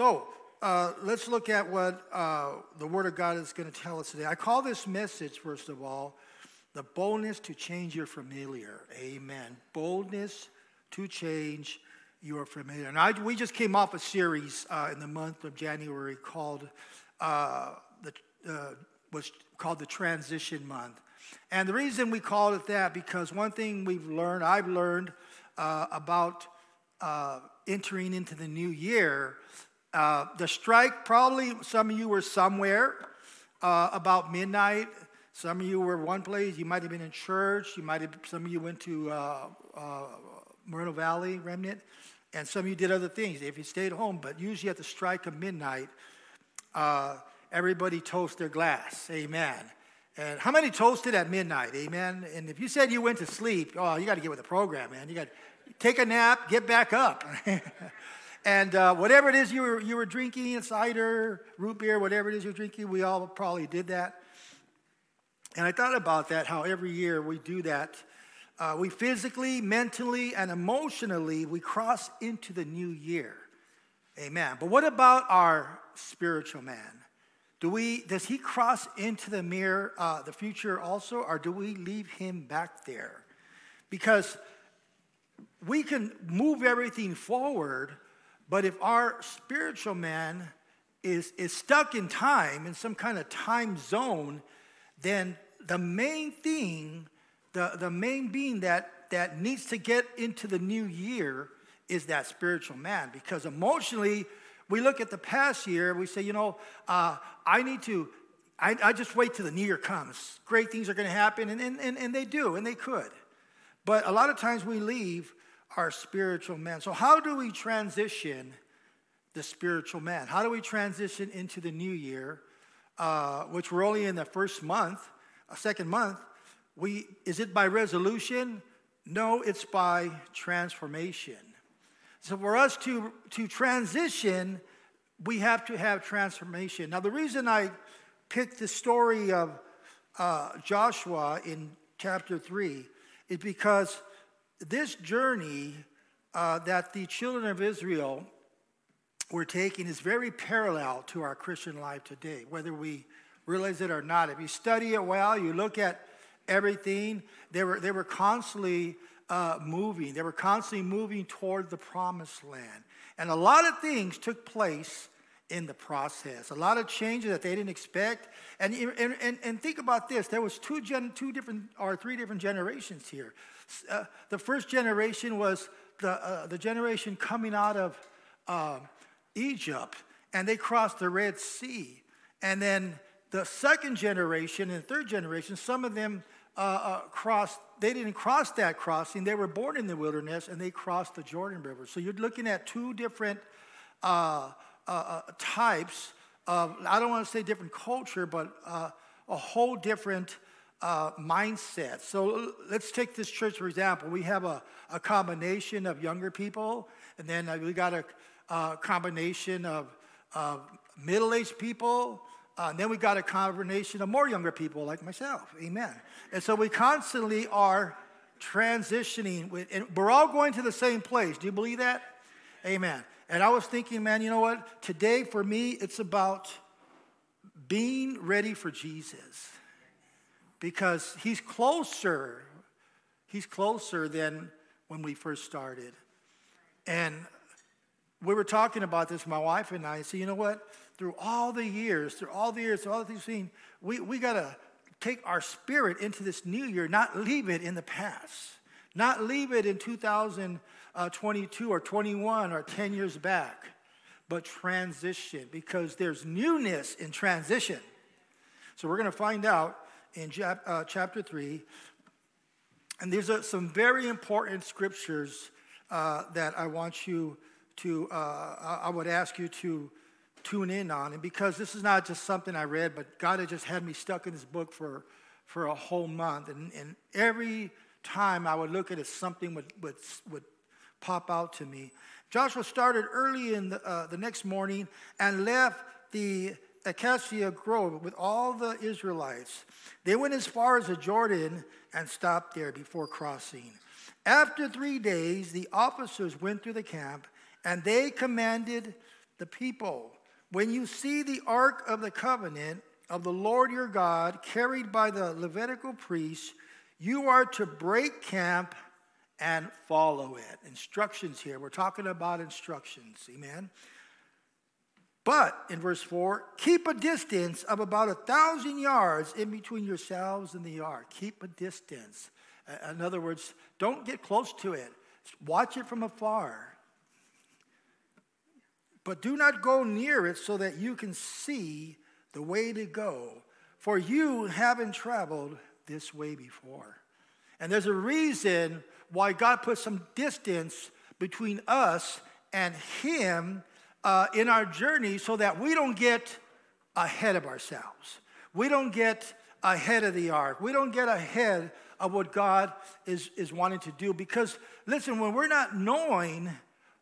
So uh, let's look at what uh, the Word of God is going to tell us today. I call this message, first of all, the boldness to change your familiar. Amen. Boldness to change your familiar. And I, we just came off a series uh, in the month of January called uh, the uh, was called the Transition Month. And the reason we called it that because one thing we've learned, I've learned uh, about entering into the new year uh, the strike, probably some of you were somewhere uh, about midnight. Some of you were one place. You might have been in church. You might have. Some of you went to uh, uh Moreno Valley Remnant, and some of you did other things. If you stayed home, but usually at the strike of midnight, uh, everybody toast their glass. Amen. And how many toasted at midnight? Amen. And if you said you went to sleep, oh, you got to get with the program, man. You got to take a nap, get back up. And uh, whatever it is you were, you were drinking, cider, root beer, whatever it is you're drinking, we all probably did that. And I thought about that, how every year we do that. Uh, we physically, mentally, and emotionally, we cross into the new year. Amen. But what about our spiritual man? Do we, does he cross into the mirror, uh, the future also, or do we leave him back there? Because we can move everything forward, but if our spiritual man is, is stuck in time, in some kind of time zone, then the main thing, the, the main being that, that needs to get into the new year is that spiritual man. Because emotionally, we look at the past year, we say, you know, uh, I need to, I, I, just wait till the new year comes. Great things are going to happen, and, and, and, and they do, and they could. But a lot of times we leave our spiritual man. So, how do we transition the spiritual man? How do we transition into the new year, uh, which we're only in the first month, a second month? We, is it by resolution? No, it's by transformation. So, for us to, to transition, we have to have transformation. Now, the reason I picked the story of uh, Joshua in chapter 3 is because this journey uh, that the children of Israel were taking is very parallel to our Christian life today, whether we realize it or not. If you study it well, you look at everything, they were, they were constantly uh, moving. They were constantly moving toward the promised land. And a lot of things took place in the process. A lot of changes that they didn't expect. And, and, and, and think about this. There was two, gen, two different or three different generations here. Uh, the first generation was the, uh, the generation coming out of uh, Egypt, and they crossed the Red Sea. And then the second generation and third generation, some of them uh, uh, crossed, they didn't cross that crossing. They were born in the wilderness and they crossed the Jordan River. So you're looking at two different uh, types of, I don't want to say different culture, but a whole different uh, mindset. So let's take this church, for example. We have a, a combination of younger people, and then uh, we got a, a combination of, of middle aged people. Uh, and then we got a combination of more younger people like myself. Amen. And so we constantly are transitioning. With, and we're all going to the same place. Do you believe that? Amen. And I was thinking, man, you know what? Today for me, it's about being ready for Jesus because he's closer. He's closer than when we first started. And we were talking about this, my wife and I, said, you know what? Through all the years, through all the years, through all the things we've seen, we, we got to take our spirit into this new year, not leave it in the past, not leave it in 2022 or 21 or 10 years back, but transition because there's newness in transition. So we're going to find out in uh, chapter 3. And these are some very important scriptures uh, that I want you to, uh, I would ask you to tune in on. And because this is not just something I read, but God had just had me stuck in this book for, for a whole month. And, and every time I would look at it, something would, would, would pop out to me. Joshua started early in the, uh, the next morning and left the Acacia Grove with all the Israelites. They went as far as the Jordan and stopped there before crossing. After three days, the officers went through the camp and they commanded the people, when you see the ark of the covenant of the Lord your God carried by the Levitical priests, you are to break camp and follow it. Instructions here. We're talking about instructions. Amen. But in verse 4, keep a distance of about a thousand yards in between yourselves and the ark. Keep a distance. In other words, don't get close to it, watch it from afar. But do not go near it so that you can see the way to go, for you haven't traveled this way before. And there's a reason why God put some distance between us and Him uh, in our journey so that we don't get ahead of ourselves. We don't get ahead of the ark. We don't get ahead of what God is, is wanting to do. Because, listen, when we're not knowing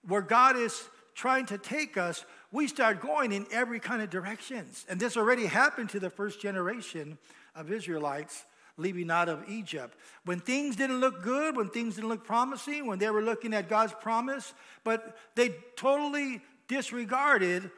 where God is trying to take us, we start going in every kind of directions. And this already happened to the first generation of Israelites leaving out of Egypt. When things didn't look good, when things didn't look promising, when they were looking at God's promise, but they totally disregarded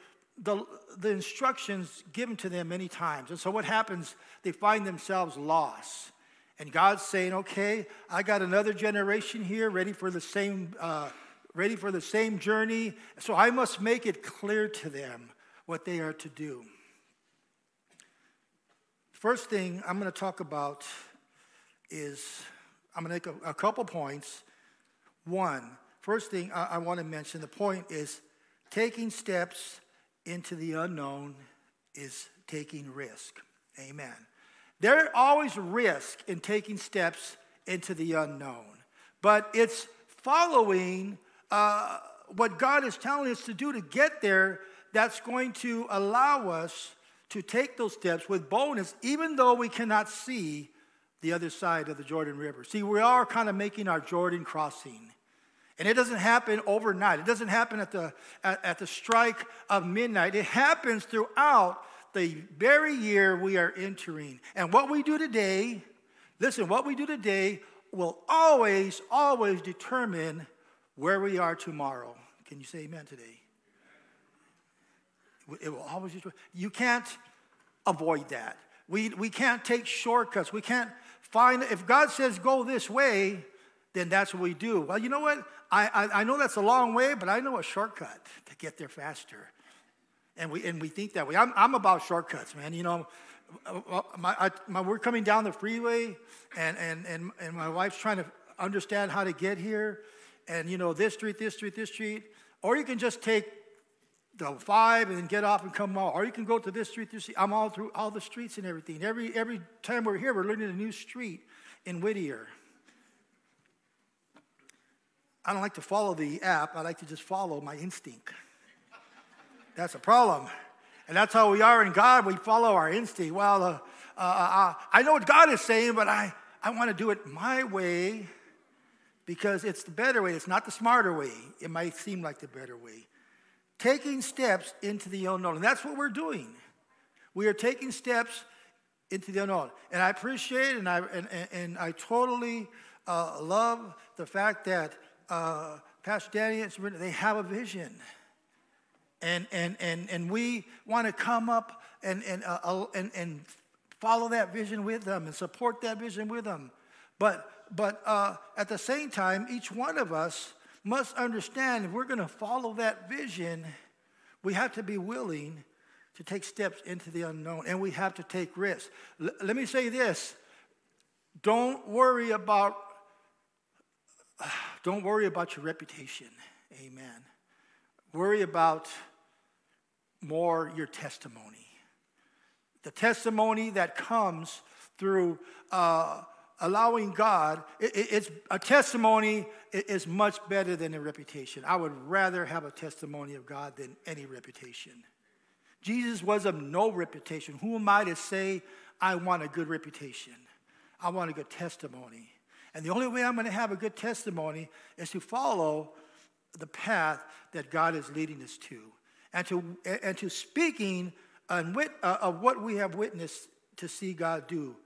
the, the instructions given to them many times. And so what happens? They find themselves lost. And God's saying, okay, I got another generation here ready for the same, uh, ready for the same journey. So I must make it clear to them what they are to do. First thing I'm going to talk about is I'm going to make a, a couple points. One, first thing I, I want to mention, the point is taking steps into the unknown is taking risk. Amen. There always risk in taking steps into the unknown, but it's following uh, what God is telling us to do to get there that's going to allow us to take those steps with boldness, even though we cannot see the other side of the Jordan River. See, we are kind of making our Jordan crossing. And it doesn't happen overnight. It doesn't happen at the, at, at, the strike of midnight. It happens throughout the very year we are entering. And what we do today, listen, what we do today will always, always determine where we are tomorrow. Can you say amen today? It will always, you can't avoid that. We, we can't take shortcuts. We can't find, if God says go this way, then that's what we do. Well, you know what? I, I, I, know that's a long way, but I know a shortcut to get there faster. And we, and we think that way. I'm, I'm about shortcuts, man. You know, my, I, my, we're coming down the freeway, and, and, and, and my wife's trying to understand how to get here. And, you know, this street, this street, this street. Or you can just take the five and then get off and come out. Or you can go to this street, this street. I'm all through all the streets and everything. Every, every time we're here, we're learning a new street in Whittier. I don't like to follow the app. I like to just follow my instinct. That's a problem. And that's how we are in God. We follow our instinct. Well, uh, uh, uh, I know what God is saying, but I, I want to do it my way because it's the better way. It's not the smarter way. It might seem like the better way. Taking steps into the unknown. And that's what we're doing. We are taking steps into the unknown. And I appreciate and I, and, and, I totally uh, love the fact that uh, Pastor Danny, and they have a vision. And, and, and, and we want to come up and, and, uh, and, and follow that vision with them and support that vision with them. But, but uh, at the same time, each one of us must understand if we're going to follow that vision, we have to be willing to take steps into the unknown and we have to take risks. L- let me say this don't worry about don't worry about your reputation. Amen. Worry about more your testimony. The testimony that comes through uh, allowing God, it, it's a testimony is much better than a reputation. I would rather have a testimony of God than any reputation. Jesus was of no reputation. Who am I to say I want a good reputation? I want a good testimony. And the only way I'm going to have a good testimony is to follow the path that God is leading us to and to, and to speaking uh, of what we have witnessed to see God do.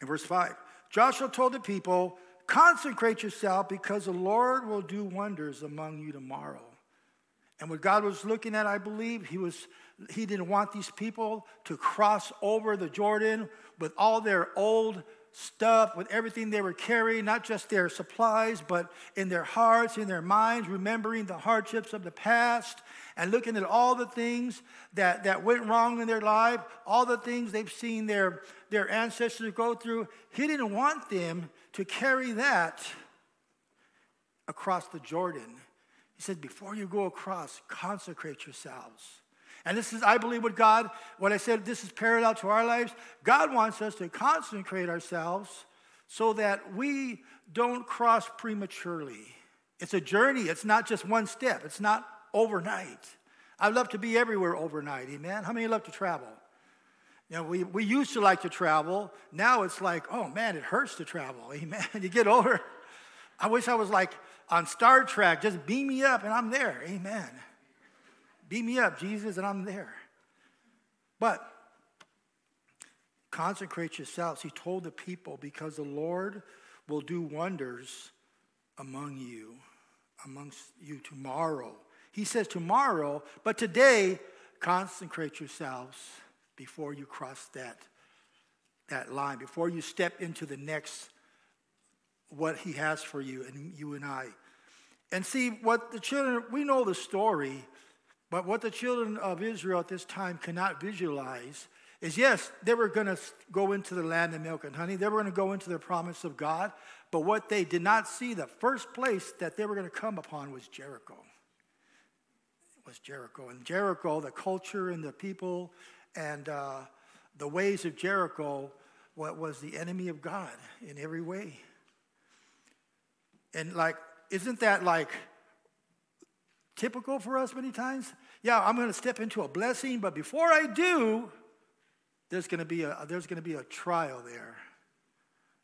In verse 5, Joshua told the people, Consecrate yourself because the Lord will do wonders among you tomorrow. And what God was looking at, I believe, he was he didn't want these people to cross over the Jordan with all their old stuff, with everything they were carrying, not just their supplies, but in their hearts, in their minds, remembering the hardships of the past and looking at all the things that, that went wrong in their life, all the things they've seen their, their ancestors go through. He didn't want them to carry that across the Jordan. He said, before you go across, consecrate yourselves. And this is, I believe, what God, what I said, this is parallel to our lives. God wants us to consecrate ourselves so that we don't cross prematurely. It's a journey, it's not just one step, it's not overnight. I love to be everywhere overnight, amen. How many love to travel? You know, we, we used to like to travel. Now it's like, oh man, it hurts to travel, amen. You get older. I wish I was like on Star Trek, just beam me up and I'm there, amen. Beat me up, Jesus, and I'm there. But consecrate yourselves, he told the people, because the Lord will do wonders among you, amongst you tomorrow. He says tomorrow, but today, consecrate yourselves before you cross that, that line, before you step into the next, what he has for you and you and I. And see, what the children, we know the story but what the children of Israel at this time cannot visualize is yes, they were going to go into the land of milk and honey. They were going to go into the promise of God. But what they did not see, the first place that they were going to come upon was Jericho. It was Jericho. And Jericho, the culture and the people and uh, the ways of Jericho, what was the enemy of God in every way. And like, isn't that like typical for us many times. Yeah, I'm going to step into a blessing, but before I do, there's going to be a, there's going to be a trial there.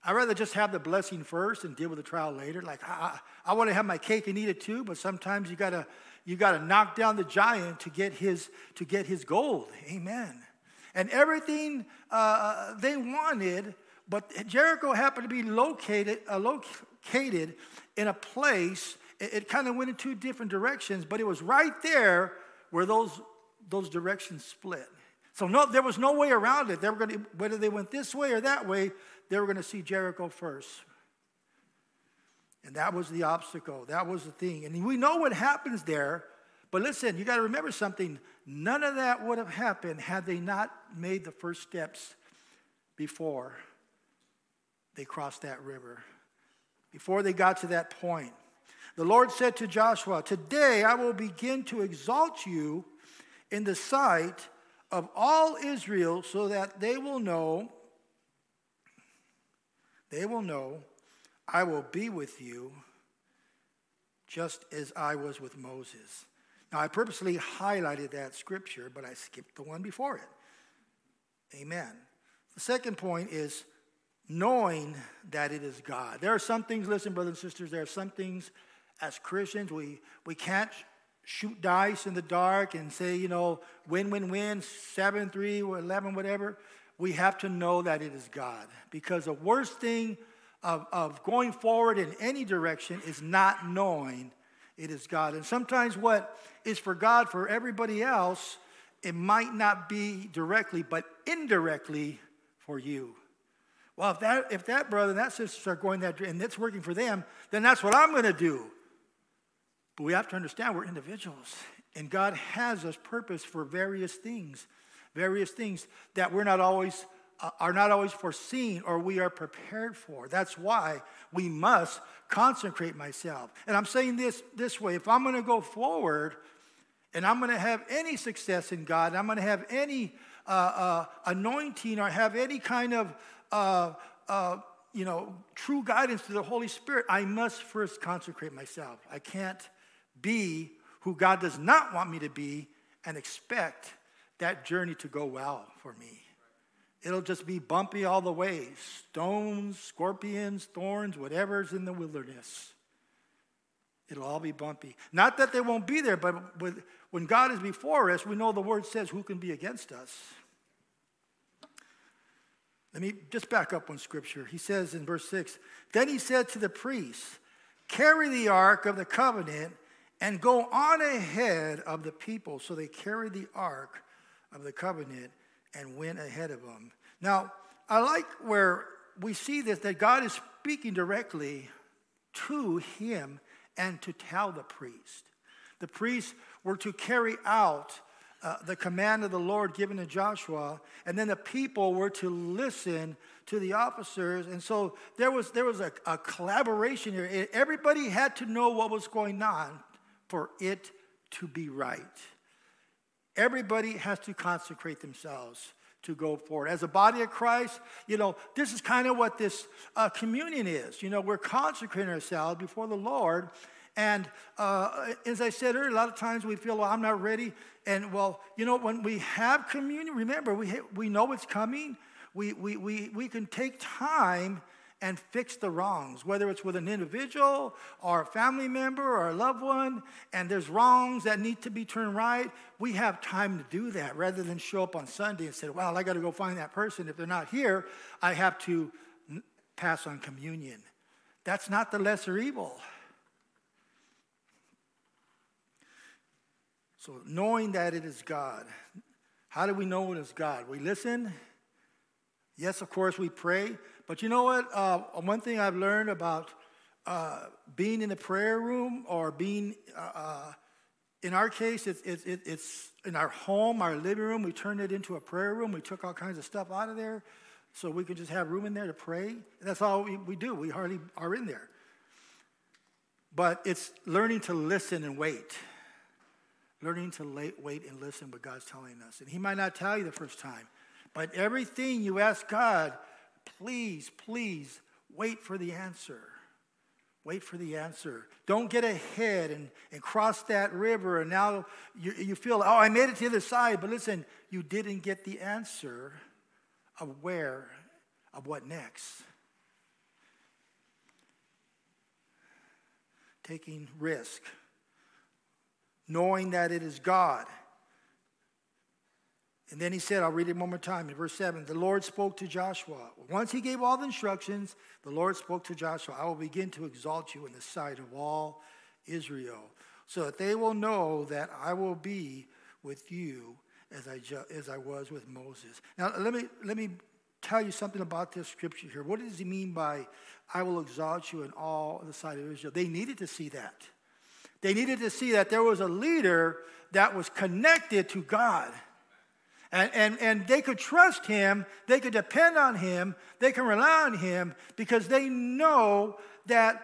I'd rather just have the blessing first and deal with the trial later. Like I, I want to have my cake and eat it too, but sometimes you gotta you gotta knock down the giant to get his to get his gold. Amen. And everything uh, they wanted, but Jericho happened to be located uh, located in a place it, it kind of went in two different directions, but it was right there where those, those directions split. So no, there was no way around it. They were going to, whether they went this way or that way, they were going to see Jericho first. And that was the obstacle. That was the thing. And we know what happens there. But listen, you got to remember something. None of that would have happened had they not made the first steps before they crossed that river, before they got to that point. The Lord said to Joshua, Today I will begin to exalt you in the sight of all Israel so that they will know, they will know I will be with you just as I was with Moses. Now, I purposely highlighted that scripture, but I skipped the one before it. Amen. The second point is knowing that it is God. There are some things, listen, brothers and sisters, there are some things as Christians, we, we can't shoot dice in the dark and say, you know, win, win, win, 7, 3, or 11, whatever. We have to know that it is God. Because the worst thing of, of going forward in any direction is not knowing it is God. And sometimes what is for God for everybody else, it might not be directly, but indirectly for you. Well, if that, if that brother and that sister are going that and it's working for them, then that's what I'm going to do. But we have to understand we're individuals, and God has us purpose for various things, various things that we're not always uh, are not always foreseen or we are prepared for. That's why we must consecrate myself. And I'm saying this this way: if I'm going to go forward, and I'm going to have any success in God, I'm going to have any uh, uh, anointing or have any kind of uh, uh, you know true guidance through the Holy Spirit, I must first consecrate myself. I can't be who God does not want me to be and expect that journey to go well for me. It'll just be bumpy all the way stones, scorpions, thorns, whatever's in the wilderness. It'll all be bumpy. Not that they won't be there, but when God is before us, we know the word says, Who can be against us? Let me just back up one scripture. He says in verse 6 Then he said to the priests, Carry the ark of the covenant and go on ahead of the people. So they carried the ark of the covenant and went ahead of them. Now, I like where we see this that God is speaking directly to him and to tell the priest. The priests were to carry out uh, the command of the Lord given to Joshua, and then the people were to listen to the officers. And so there was, there was a, a collaboration here. Everybody had to know what was going on for it to be right. Everybody has to consecrate themselves to go forward. As a body of Christ, you know, this is kind of what this uh, communion is. You know, we're consecrating ourselves before the Lord. And uh, as I said earlier, a lot of times we feel, well, I'm not ready. And well, you know, when we have communion, remember, we, we know it's coming. We, we, we, we can take time and fix the wrongs, whether it's with an individual or a family member or a loved one, and there's wrongs that need to be turned right, we have time to do that rather than show up on Sunday and say, well, I got to go find that person. If they're not here, I have to pass on communion. That's not the lesser evil. So, knowing that it is God, how do we know it is God? We listen. Yes, of course, we pray. But you know what? Uh, one thing I've learned about uh, being in the prayer room or being, uh, uh in our case, it's, it's, it's in our home, our living room. We turned it into a prayer room. We took all kinds of stuff out of there so we could just have room in there to pray. That's all we, we do. We hardly are in there. But it's learning to listen and wait. Learning to wait and listen what God's telling us. And He might not tell you the first time, but everything you ask God, please, please wait for the answer. Wait for the answer. Don't get ahead and, and cross that river and now you, you feel, oh, I made it to the other side. But listen, you didn't get the answer of where, of what next. Taking risk, knowing that it is God and then he said, I'll read it one more time in verse 7. The Lord spoke to Joshua. Once he gave all the instructions, the Lord spoke to Joshua, I will begin to exalt you in the sight of all Israel, so that they will know that I will be with you as I, ju- as I was with Moses. Now, let me, let me tell you something about this scripture here. What does he mean by, I will exalt you in all the sight of Israel? They needed to see that. They needed to see that there was a leader that was connected to God. And, and, and they could trust him, they could depend on him, they can rely on him because they know that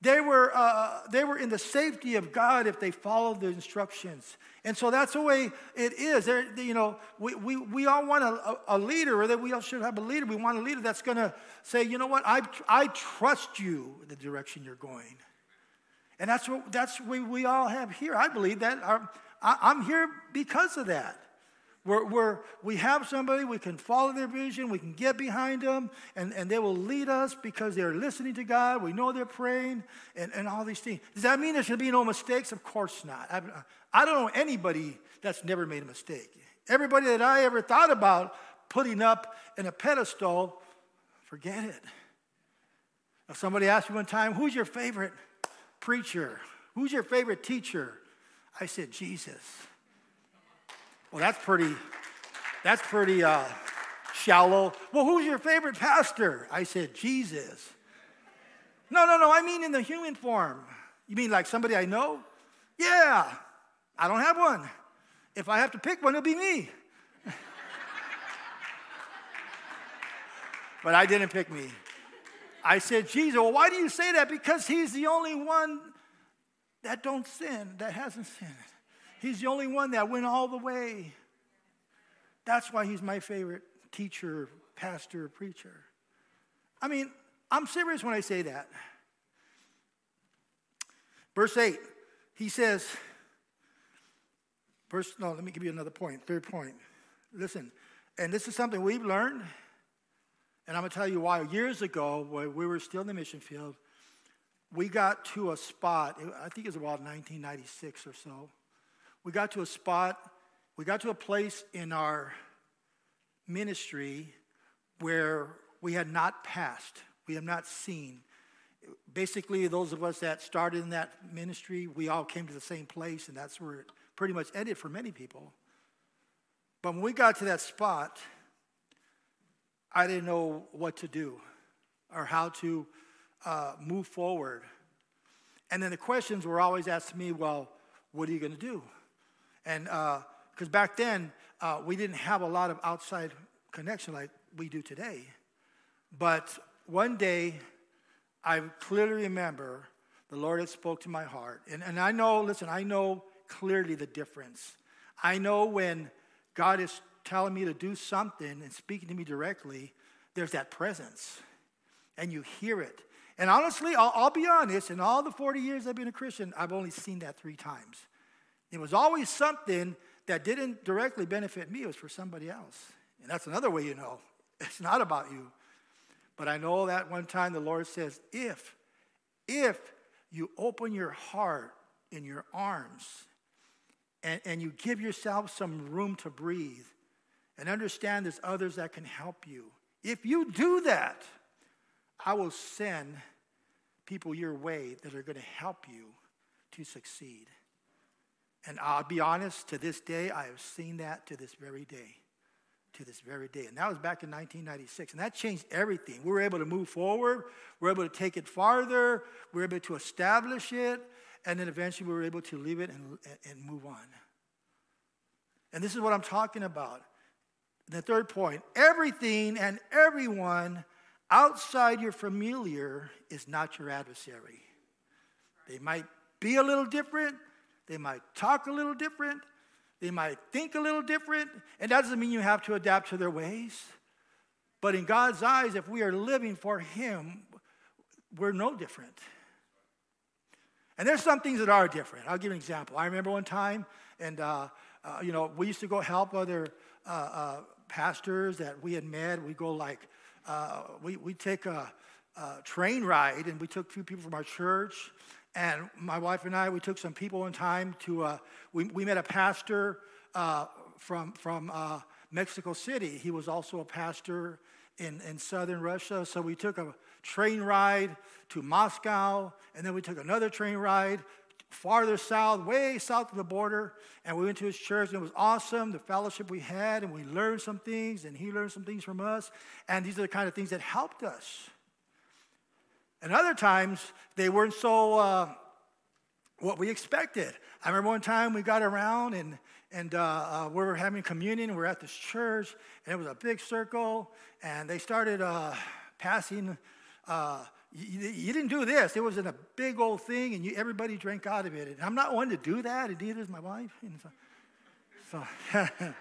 they were, uh, they were in the safety of God if they followed the instructions. And so that's the way it is. You know, we, we, we all want a, a leader, or that we all should have a leader. We want a leader that's going to say, you know what, I, I trust you the direction you're going. And that's what that's what we all have here. I believe that. Our, I, I'm here because of that. We're, we're, we have somebody, we can follow their vision, we can get behind them, and, and they will lead us because they're listening to God. We know they're praying, and, and all these things. Does that mean there should be no mistakes? Of course not. I, I don't know anybody that's never made a mistake. Everybody that I ever thought about putting up in a pedestal, forget it. If somebody asked me one time, Who's your favorite preacher? Who's your favorite teacher? I said, Jesus. Well, that's pretty, that's pretty uh, shallow. Well, who's your favorite pastor? I said, Jesus. No, no, no, I mean in the human form. You mean like somebody I know? Yeah, I don't have one. If I have to pick one, it'll be me. but I didn't pick me. I said, Jesus. Well, why do you say that? Because he's the only one that don't sin, that hasn't sinned. He's the only one that went all the way. That's why he's my favorite teacher, pastor, preacher. I mean, I'm serious when I say that. Verse 8, he says, verse, no, let me give you another point, third point. Listen, and this is something we've learned, and I'm going to tell you why. Years ago, when we were still in the mission field, we got to a spot, I think it was about 1996 or so, we got to a spot, we got to a place in our ministry where we had not passed, we had not seen. basically, those of us that started in that ministry, we all came to the same place, and that's where it pretty much ended for many people. But when we got to that spot, I didn't know what to do or how to uh, move forward. And then the questions were always asked to me, well, what are you going to do? And because uh, back then, uh, we didn't have a lot of outside connection like we do today. But one day, I clearly remember the Lord had spoke to my heart. And, and I know, listen, I know clearly the difference. I know when God is telling me to do something and speaking to me directly, there's that presence. And you hear it. And honestly, I'll, I'll, be honest, in all the 40 years I've been a Christian, I've only seen that three times. It was always something that didn't directly benefit me, it was for somebody else. And that's another way you know. It's not about you. But I know that one time the Lord says, if, if you open your heart in your arms and, and you give yourself some room to breathe and understand there's others that can help you, if you do that, I will send people your way that are going to help you to succeed. And I'll be honest, to this day, I have seen that to this very day to this very day. And that was back in 1996. And that changed everything. We were able to move forward, we were able to take it farther, we were able to establish it, and then eventually we were able to leave it and, and move on. And this is what I'm talking about. The third point everything and everyone outside your familiar is not your adversary. They might be a little different, they might talk a little different, they might think a little different, and that doesn't mean you have to adapt to their ways. But in God's eyes, if we are living for Him, we're no different. And there's some things that are different. I'll give an example. I remember one time, and uh, uh, you know, we used to go help other uh, uh pastors that we had met. We go like, uh, we we take a, a, train ride, and we took a few people from our church, and my wife and I, we took some people in time to, uh, we, we met a pastor uh, from, from uh, Mexico City. He was also a pastor in, in southern Russia. So we took a train ride to Moscow, and then we took another train ride farther south, way south of the border, and we went to his church, and it was awesome, the fellowship we had, and we learned some things, and he learned some things from us, and these are the kind of things that helped us. And other times, they weren't so uh, what we expected. I remember one time we got around and, and uh, uh, we were having communion. We were at this church, and it was a big circle, and they started uh, passing. Uh, you, you, didn't do this. It was in a big old thing, and you, everybody drank out of it. And I'm not one to do that, and neither is my wife. so, so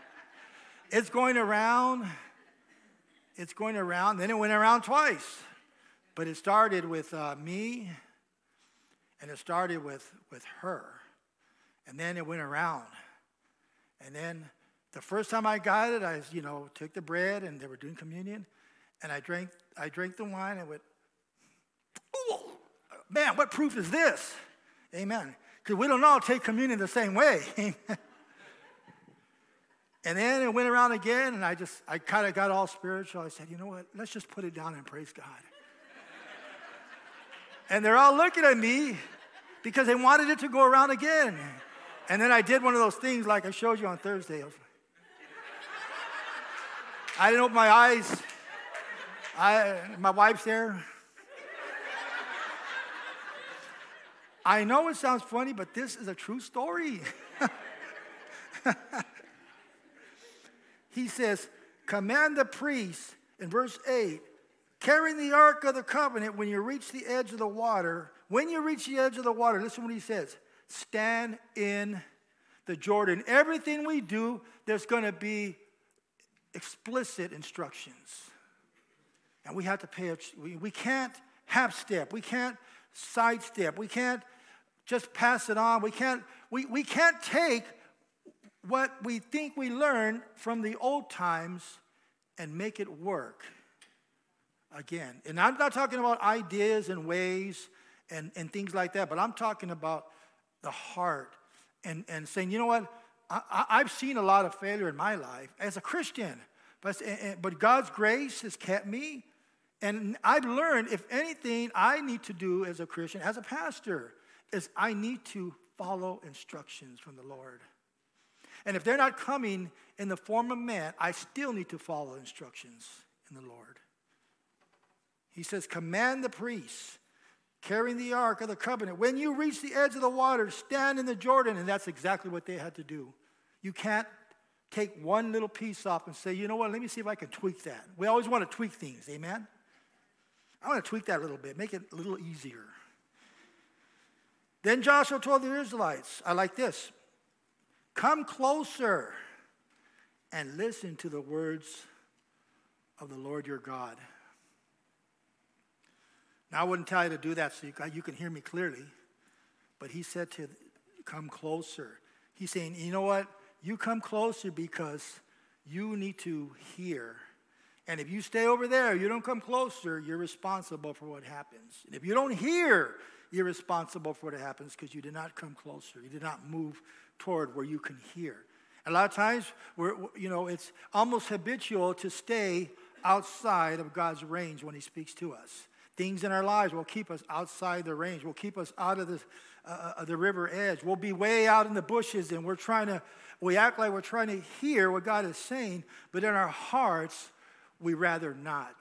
it's going around. It's going around. Then it went around twice. But it started with uh, me, and it started with, with her. And then it went around. And then the first time I got it, I, you know, took the bread and they were doing communion, and I drank, I drank the wine and went, oh, man, what proof is this? Amen. Because we don't all take communion the same way. and then it went around again, and I just, I kind of got all spiritual. I said, you know what? Let's just put it down and praise God. And they're all looking at me because they wanted it to go around again. And then I did one of those things like I showed you on Thursday. I, didn't open my eyes. I, my wife's there. I know it sounds funny, but this is a true story. he says, Command the priests in verse 8 carrying the ark of the covenant, when you reach the edge of the water, when you reach the edge of the water, listen what he says stand in the Jordan. Everything we do, there's going to be explicit instructions. And we have to pay, we, we can't half step, we can't sidestep, we can't just pass it on. We can't, we, we can't take what we think we learned from the old times and make it work again. And I'm not talking about ideas and ways and, and things like that, but I'm talking about the heart and, and saying, you know what? I, have seen a lot of failure in my life as a Christian, but, but God's grace has kept me. And I've learned if anything I need to do as a Christian, as a pastor, is I need to follow instructions from the Lord. And if they're not coming in the form of man, I still need to follow instructions in the Lord. He says, Command the priests carrying the ark of the covenant. When you reach the edge of the water, stand in the Jordan. And that's exactly what they had to do. You can't take one little piece off and say, you know what, let me see if I can tweak that. We always want to tweak things, amen? I want to tweak that a little bit, make it a little easier. Then Joshua told the Israelites, I like this come closer and listen to the words of the Lord your God. Now, I wouldn't tell you to do that so you, you can hear me clearly, but he said to come closer. He's saying, you know what? You come closer because you need to hear. And if you stay over there, you don't come closer, you're responsible for what happens. And if you don't hear, you're responsible for what happens because you did not come closer. You did not move toward where you can hear. A lot of times, we're, you know, it's almost habitual to stay outside of God's range when He speaks to us. Things in our lives will keep us outside the range, will keep us out of the, uh, uh, the river edge. We'll be way out in the bushes and we're trying to, we act like we're trying to hear what God is saying, but in our hearts, we rather not.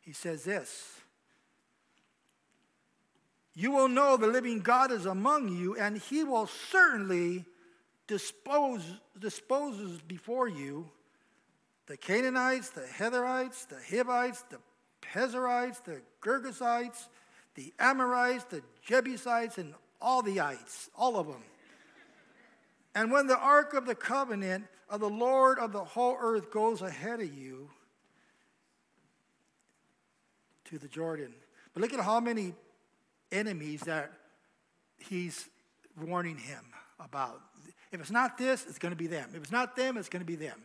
He says this You will know the living God is among you, and he will certainly dispose disposes before you the Canaanites, the Heatherites, the Hivites, the Perizzites, the Girgashites, the Amorites, the Jebusites, and all the ites, all of them. And when the ark of the covenant of the Lord of the whole earth goes ahead of you, to the Jordan. But look at how many enemies that he's warning him about. If it's not this, it's going to be them. If it's not them, it's going to be them.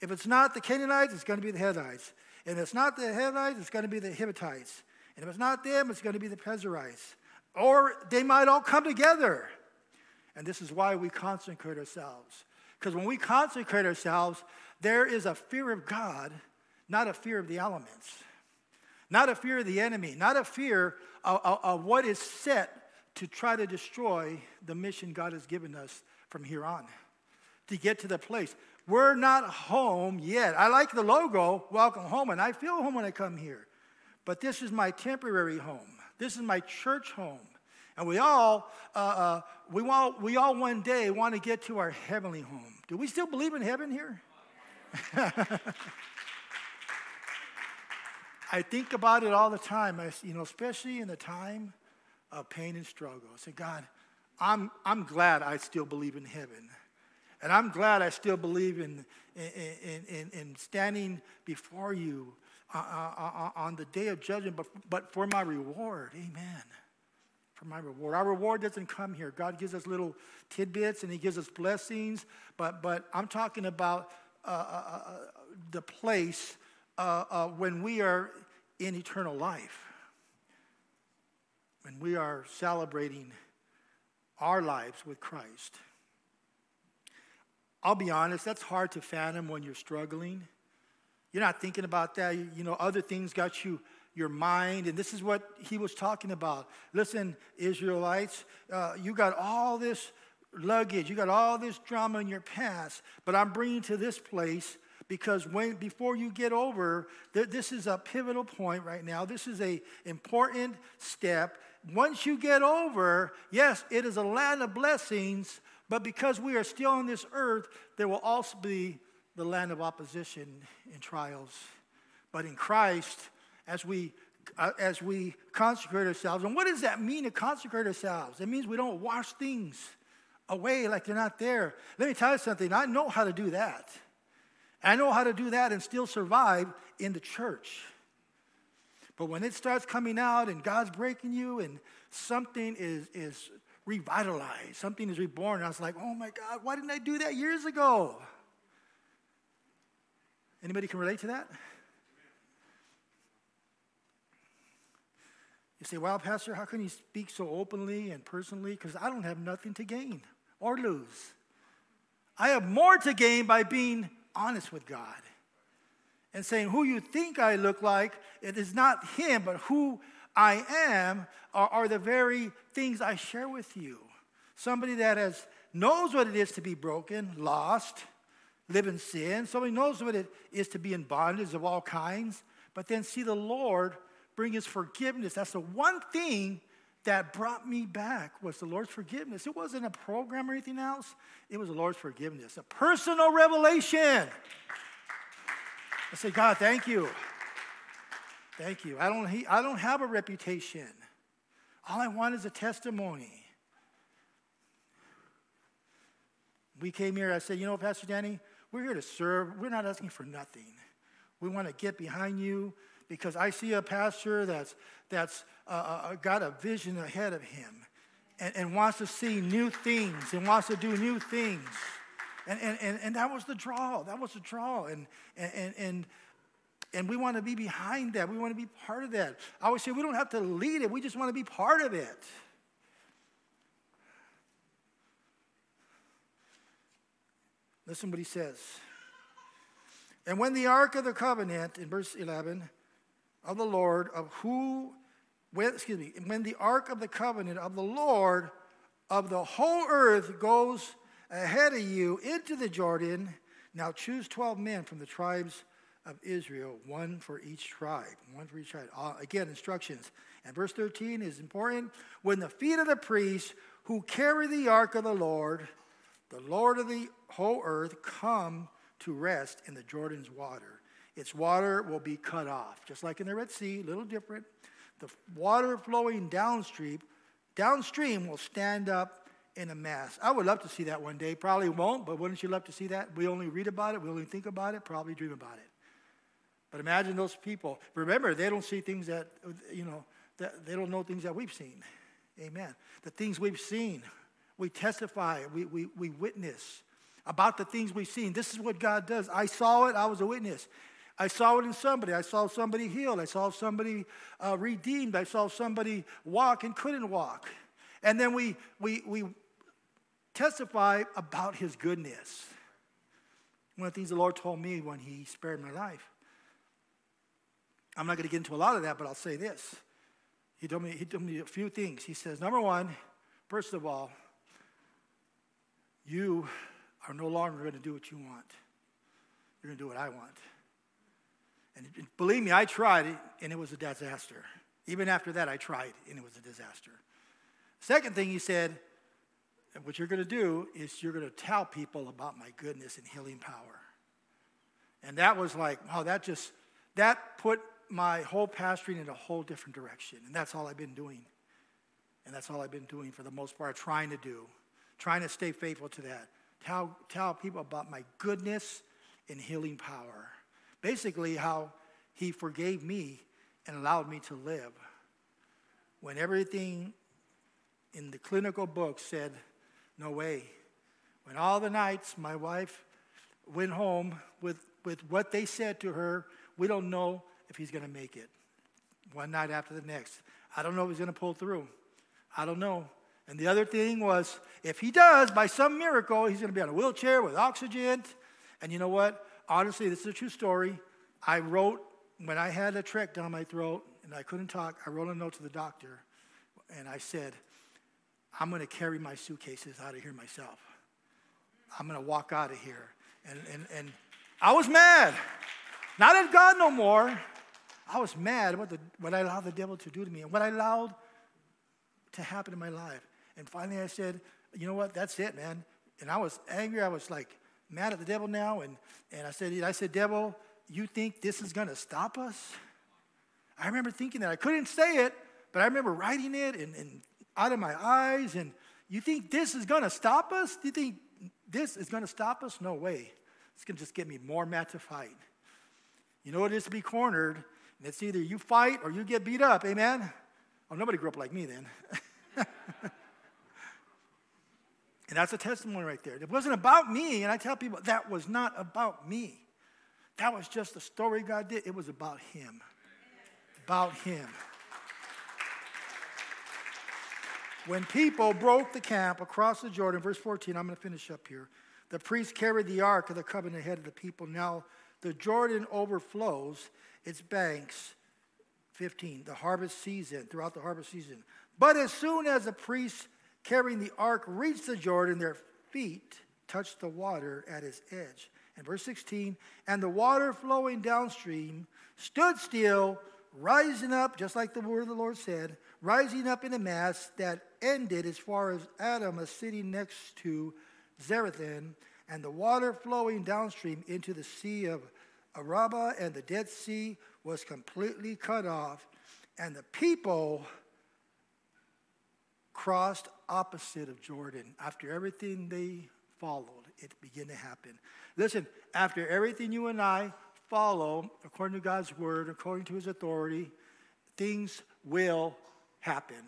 If it's not the Canaanites, it's going to be the Hittites. And if it's not the Hittites, it's going to be the Hittites. And if it's not them, it's going to be the Perizzites. Or they might all come together. And this is why we consecrate ourselves. Because when we consecrate ourselves, there is a fear of God, not a fear of the elements not a fear of the enemy, not a fear of, of, of, what is set to try to destroy the mission God has given us from here on to get to the place. We're not home yet. I like the logo, welcome home, and I feel home when I come here. But this is my temporary home. This is my church home. And we all, uh, uh, we, all, we all one day want to get to our heavenly home. Do we still believe in heaven here? I think about it all the time, I, you know, especially in the time of pain and struggle. I say, God, I'm, I'm glad I still believe in heaven. And I'm glad I still believe in, in, in, in standing before you uh, uh, uh, on the day of judgment, but, but for my reward. Amen. For my reward. Our reward doesn't come here. God gives us little tidbits and He gives us blessings, but, but I'm talking about uh, uh, the place uh, when we are in eternal life, when we are celebrating our lives with Christ. I'll be honest, that's hard to fathom when you're struggling. You're not thinking about that. You, know, other things got you your mind, and this is what he was talking about. Listen, Israelites, uh, you got all this luggage, you got all this drama in your past, but I'm bringing to this place because when before you get over, th- this is a pivotal point right now. This is a important step. Once you get over, yes, it is a land of blessings, but because we are still on this earth, there will also be the land of opposition and trials. But in Christ, as we uh, as we consecrate ourselves, and what does that mean to consecrate ourselves? It means we don't wash things away like they're not there. Let me tell you something. I know how to do that. I know how to do that and still survive in the church. But when it starts coming out and God's breaking you and something is, is revitalized, something is reborn, I was like, oh my God, why didn't I do that years ago? Anybody can relate to that? You say, well, Pastor, how can you speak so openly and personally? Because I don't have nothing to gain or lose. I have more to gain by being honest with God and saying, Who you think I look like, it is not Him, but who I am are, are the very things I share with you. Somebody that has knows what it is to be broken, lost, live in sin. Somebody knows what it is to be in bondage of all kinds, but then see the Lord bring his forgiveness. That's the one thing that brought me back was the Lord's forgiveness. It wasn't a program or anything else. It was the Lord's forgiveness, a personal revelation. I say, God, thank you. Thank you. I don't, I don't have a reputation. All I want is a testimony. We came here, I said, you know, Pastor Danny, we're here to serve. We're not asking for nothing. We want to get behind you because I see a pastor that's, that's uh, uh, got a vision ahead of him and, and wants to see new things and wants to do new things. And, and, and, and that was the draw. That was the draw. And, and, and, and we want to be behind that. We want to be part of that. I always say we don't have to lead it, we just want to be part of it. Listen what he says. And when the ark of the covenant, in verse 11, of the Lord, of who, when, excuse me, when the ark of the covenant of the Lord of the whole earth goes ahead of you into the Jordan, now choose 12 men from the tribes of Israel, one for each tribe. One for each tribe. Uh, again, instructions. And verse 13 is important. When the feet of the priests who carry the ark of the Lord, the Lord of the whole earth, come to rest in the Jordan's water. Its water will be cut off, just like in the Red Sea, a little different. The water flowing downstream, downstream will stand up in a mass. I would love to see that one day. Probably won't, but wouldn't you love to see that? We only read about it, we only think about it, probably dream about it. But imagine those people. Remember, they don't see things that, you know, that they don't know things that we've seen. Amen. The things we've seen, we testify, we, we, we witness about the things we've seen. This is what God does. I saw it, I was a witness. I saw it in somebody. I saw somebody healed. I saw somebody uh, redeemed. I saw somebody walk and couldn't walk. And then we, we, we testify about his goodness. One of the things the Lord told me when he spared my life. I'm not going to get into a lot of that, but I'll say this. He told me, he told me a few things. He says, number one, first of all, you are no longer going to do what you want. You're going to do what I want. And believe me, I tried it, and it was a disaster. Even after that, I tried, and it was a disaster. Second thing he said, what you're going to do is you're going to tell people about my goodness and healing power. And that was like, wow, that just, that put my whole pastoring in a whole different direction. And that's all I've been doing. And that's all I've been doing for the most part, trying to do, trying to stay faithful to that. Tell, tell people about my goodness and healing power. Basically, how he forgave me and allowed me to live. When everything in the clinical book said, no way. When all the nights my wife went home with, with what they said to her, we don't know if he's going to make it. One night after the next. I don't know if he's going to pull through. I don't know. And the other thing was, if he does, by some miracle, he's going to be on a wheelchair with oxygen. And you know what? Honestly, this is a true story. I wrote, when I had a trach down my throat and I couldn't talk, I wrote a note to the doctor and I said, I'm going to carry my suitcases out of here myself. I'm going to walk out of here. And, and, and I was mad. Not at God no more. I was mad what, the, what I allowed the devil to do to me and what I allowed to happen in my life. And finally I said, you know what, that's it, man. And I was angry. I was like mad at the devil now. And, and I said, I said, devil, you think this is going to stop us? I remember thinking that. I couldn't say it, but I remember writing it and, and out of my eyes. And you think this is going to stop us? Do you think this is going to stop us? No way. It's going to just get me more mad to fight. You know what it is to be cornered, and it's either you fight or you get beat up. Amen? Oh, nobody grew up like me then. And that's a testimony right there. It wasn't about me. And I tell people that was not about me. That was just the story God did. It was about Him. About Him. When people broke the camp across the Jordan, verse 14, I'm going to finish up here. the priests carried the ark of the covenant ahead of the people. Now the Jordan overflows its banks. 15, the harvest season, throughout the harvest season. But as soon as the priests carrying the ark reached the Jordan, their feet touched the water at its edge. And verse 16, and the water flowing downstream stood still, rising up, just like the word of the Lord said, rising up in a mass that ended as far as Adam, a city next to Zarethan, and the water flowing downstream into the sea of Araba and the Dead Sea was completely cut off, and the people crossed opposite of Jordan. After everything they followed, it began to happen. Listen, after everything you and I follow, according to God's word, according to his authority, things will happen.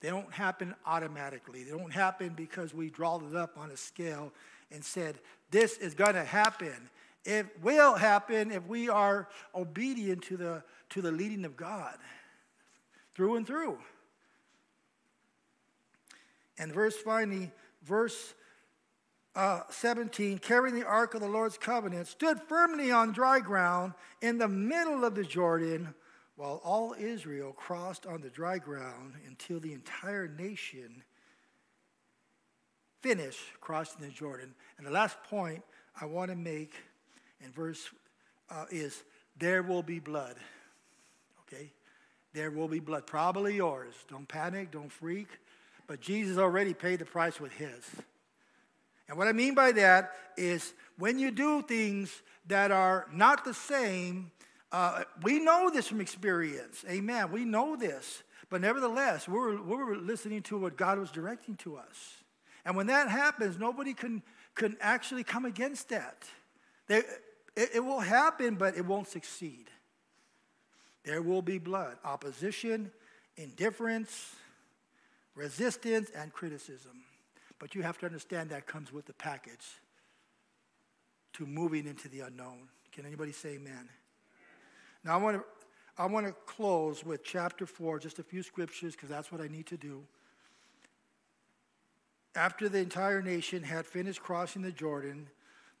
They don't happen automatically. They don't happen because we draw it up on a scale and said, this is going to happen. It will happen if we are obedient to the, to the leading of God through and through. And verse finally, verse uh, 17, carrying the ark of the Lord's covenant, stood firmly on dry ground in the middle of the Jordan, while all Israel crossed on the dry ground until the entire nation finished crossing the Jordan. And the last point I want to make in verse uh, is there will be blood. Okay? There will be blood. Probably yours. Don't panic, don't freak. But Jesus already paid the price with his. And what I mean by that is when you do things that are not the same, uh, we know this from experience. Amen. We know this. But nevertheless, we're, we're listening to what God was directing to us. And when that happens, nobody can, can actually come against that. They, it, it will happen, but it won't succeed. There will be blood, opposition, indifference, resistance, and criticism. But you have to understand that comes with the package to moving into the unknown. Can anybody say amen? Now, I want to, I want to close with chapter 4, just a few scriptures, because that's what I need to do. After the entire nation had finished crossing the Jordan,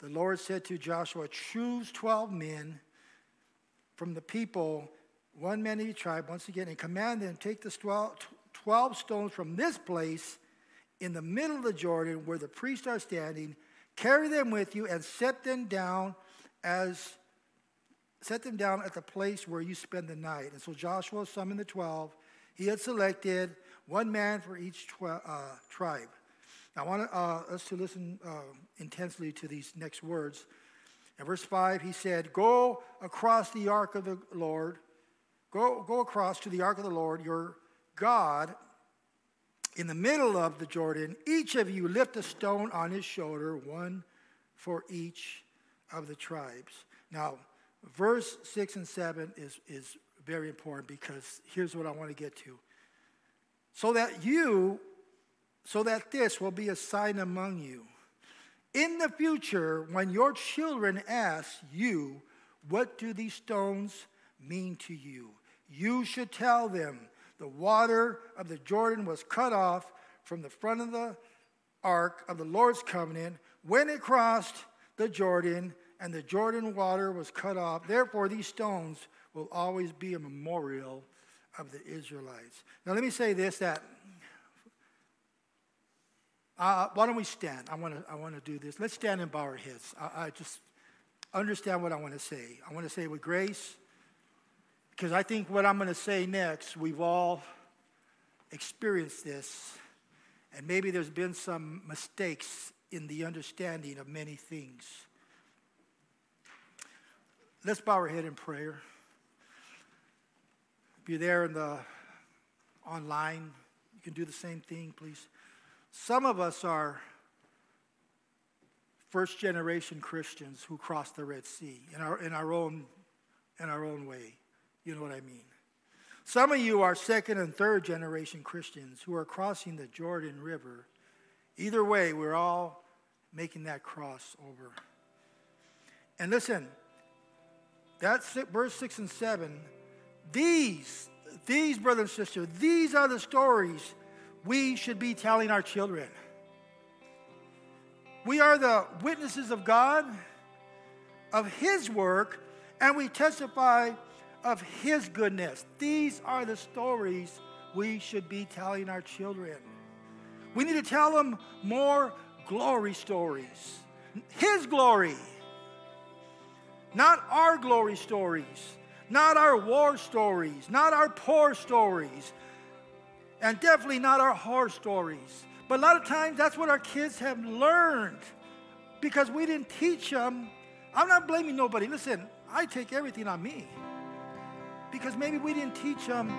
the Lord said to Joshua, Choose 12 men from the people, one man of each tribe, once again, and command them take the 12, 12 stones from this place in the middle of the Jordan where the priests are standing, carry them with you and set them down as set them down at the place where you spend the night. And so Joshua summoned the 12. He had selected one man for each uh, tribe. I want uh, us to listen uh, intensely to these next words. In verse 5, he said, Go across the ark of the Lord, go, go across to the ark of the Lord, your God, in the middle of the Jordan. Each of you lift a stone on his shoulder, one for each of the tribes. Now, verse 6 and 7 is, is very important because here's what I want to get to. So that you so that this will be a sign among you. In the future, when your children ask you, What do these stones mean to you? You should tell them, The water of the Jordan was cut off from the front of the ark of the Lord's covenant when it crossed the Jordan, and the Jordan water was cut off. Therefore, these stones will always be a memorial of the Israelites. Now, let me say this that uh, why don't we stand? I want to I want to do this. Let's stand and bow our heads. I, I just understand what I want to say. I want to say with grace, because I think what I'm going to say next, we've all experienced this, and maybe there's been some mistakes in the understanding of many things. Let's bow our head in prayer. If you're there in the online, you can do the same thing, please. Some of us are first generation Christians who crossed the Red Sea in our, in our, own, in our own way. You know what I mean? Some of you are second and third generation Christians who are crossing the Jordan River. Either way, we're all making that cross over. And listen, that's verse 6 and 7. These, these, brothers and sisters, these are the stories we should be telling our children. We are the witnesses of God, of His work, and we testify of His goodness. These are the stories we should be telling our children. We need to tell them more glory stories. His glory, not our glory stories, not our war stories, not our poor stories, and definitely not our horror stories. But a lot of times that's what our kids have learned because we didn't teach them. I'm not blaming nobody. Listen, I take everything on me because maybe we didn't teach them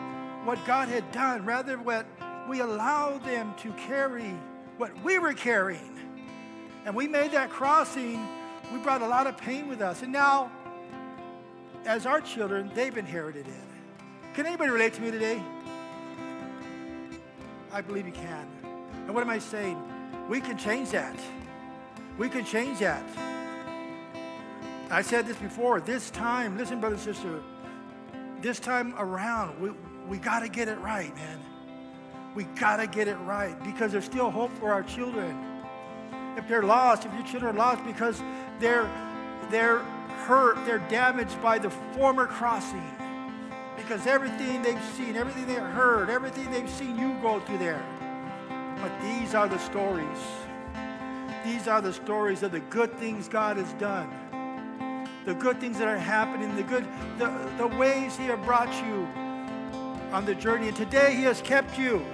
what God had done. Rather, what we allowed them to carry what we were carrying. And we made that crossing, we brought a lot of pain with us. And now, as our children, they've inherited it. Can anybody relate to me today? I believe you can. And what am I saying? We can change that. We can change that. I said this before. This time, listen, brother and sister, this time around, we, we got to get it right, man. We got to get it right because there's still hope for our children. If they're lost, if your children are lost because they're, they're hurt, they're damaged by the former crossing, because everything they've seen, everything they've heard, everything they've seen you go through there. But these are the stories. These are the stories of the good things God has done the good things that are happening, the good, the, the ways He has brought you on the journey. And today He has kept you.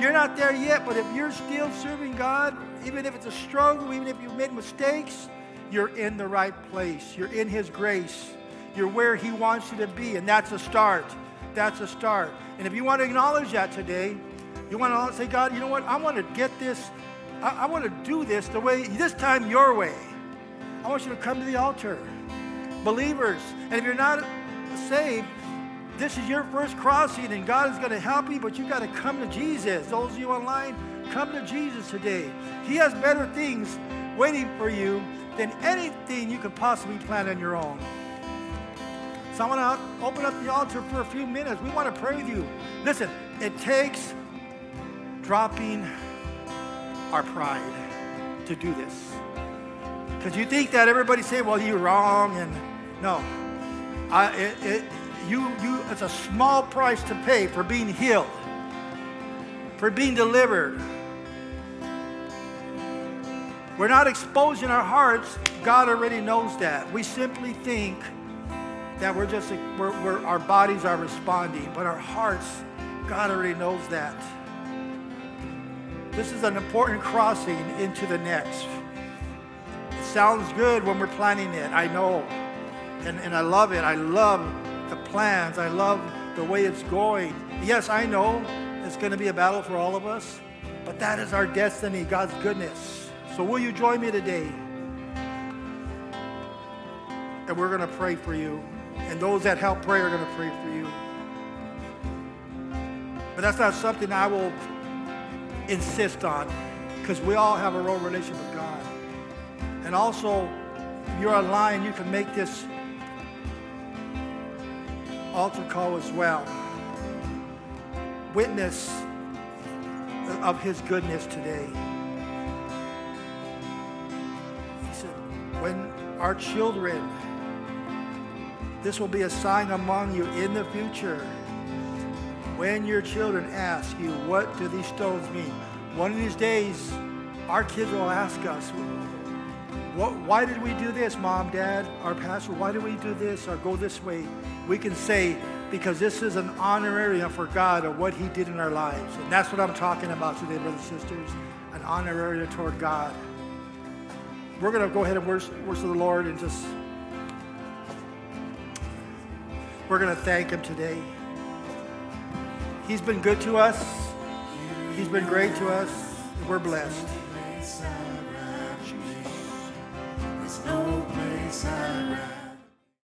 You're not there yet, but if you're still serving God, even if it's a struggle, even if you've made mistakes, you're in the right place. You're in His grace. You're where He wants you to be, and that's a start. That's a start. And if you want to acknowledge that today, you want to say, God, you know what? I want to get this. I, I want to do this the way, this time your way. I want you to come to the altar believers. And if you're not saved, this is your first crossing and God is going to help you, but you've got to come to Jesus. Those of you online, come to Jesus today. He has better things waiting for you than anything you could possibly plan on your own. So I want to open up the altar for a few minutes. We want to pray with you. Listen, it takes dropping our pride to do this. Because you think that everybody say, well, you're wrong and no. I, it, it, you, you, it's a small price to pay for being healed, for being delivered. We're not exposing our hearts. God already knows that. We simply think that we're just, we're, we're, our bodies are responding, but our hearts, God already knows that. This is an important crossing into the next. It sounds good when we're planning it, I know and, and I love it. I love the plans. I love the way it's going. Yes, I know it's going to be a battle for all of us, but that is our destiny, God's goodness. So will you join me today? And we're going to pray for you. And those that help pray are going to pray for you. But that's not something I will insist on because we all have our own relationship with God. And also, if you're online, you can make this altar call as well. Witness of his goodness today. He said, when our children, this will be a sign among you in the future. When your children ask you, what do these stones mean? One of these days, our kids will ask us, what, why did we do this, mom, dad, our pastor? Why did we do this or go this way? We can say, because this is an honorarium for God of what He did in our lives. And that's what I'm talking about today, brothers and sisters an honorarium toward God. We're going to go ahead and worship, worship the Lord and just, we're going to thank Him today. He's been good to us, He's been great to us, we're blessed. no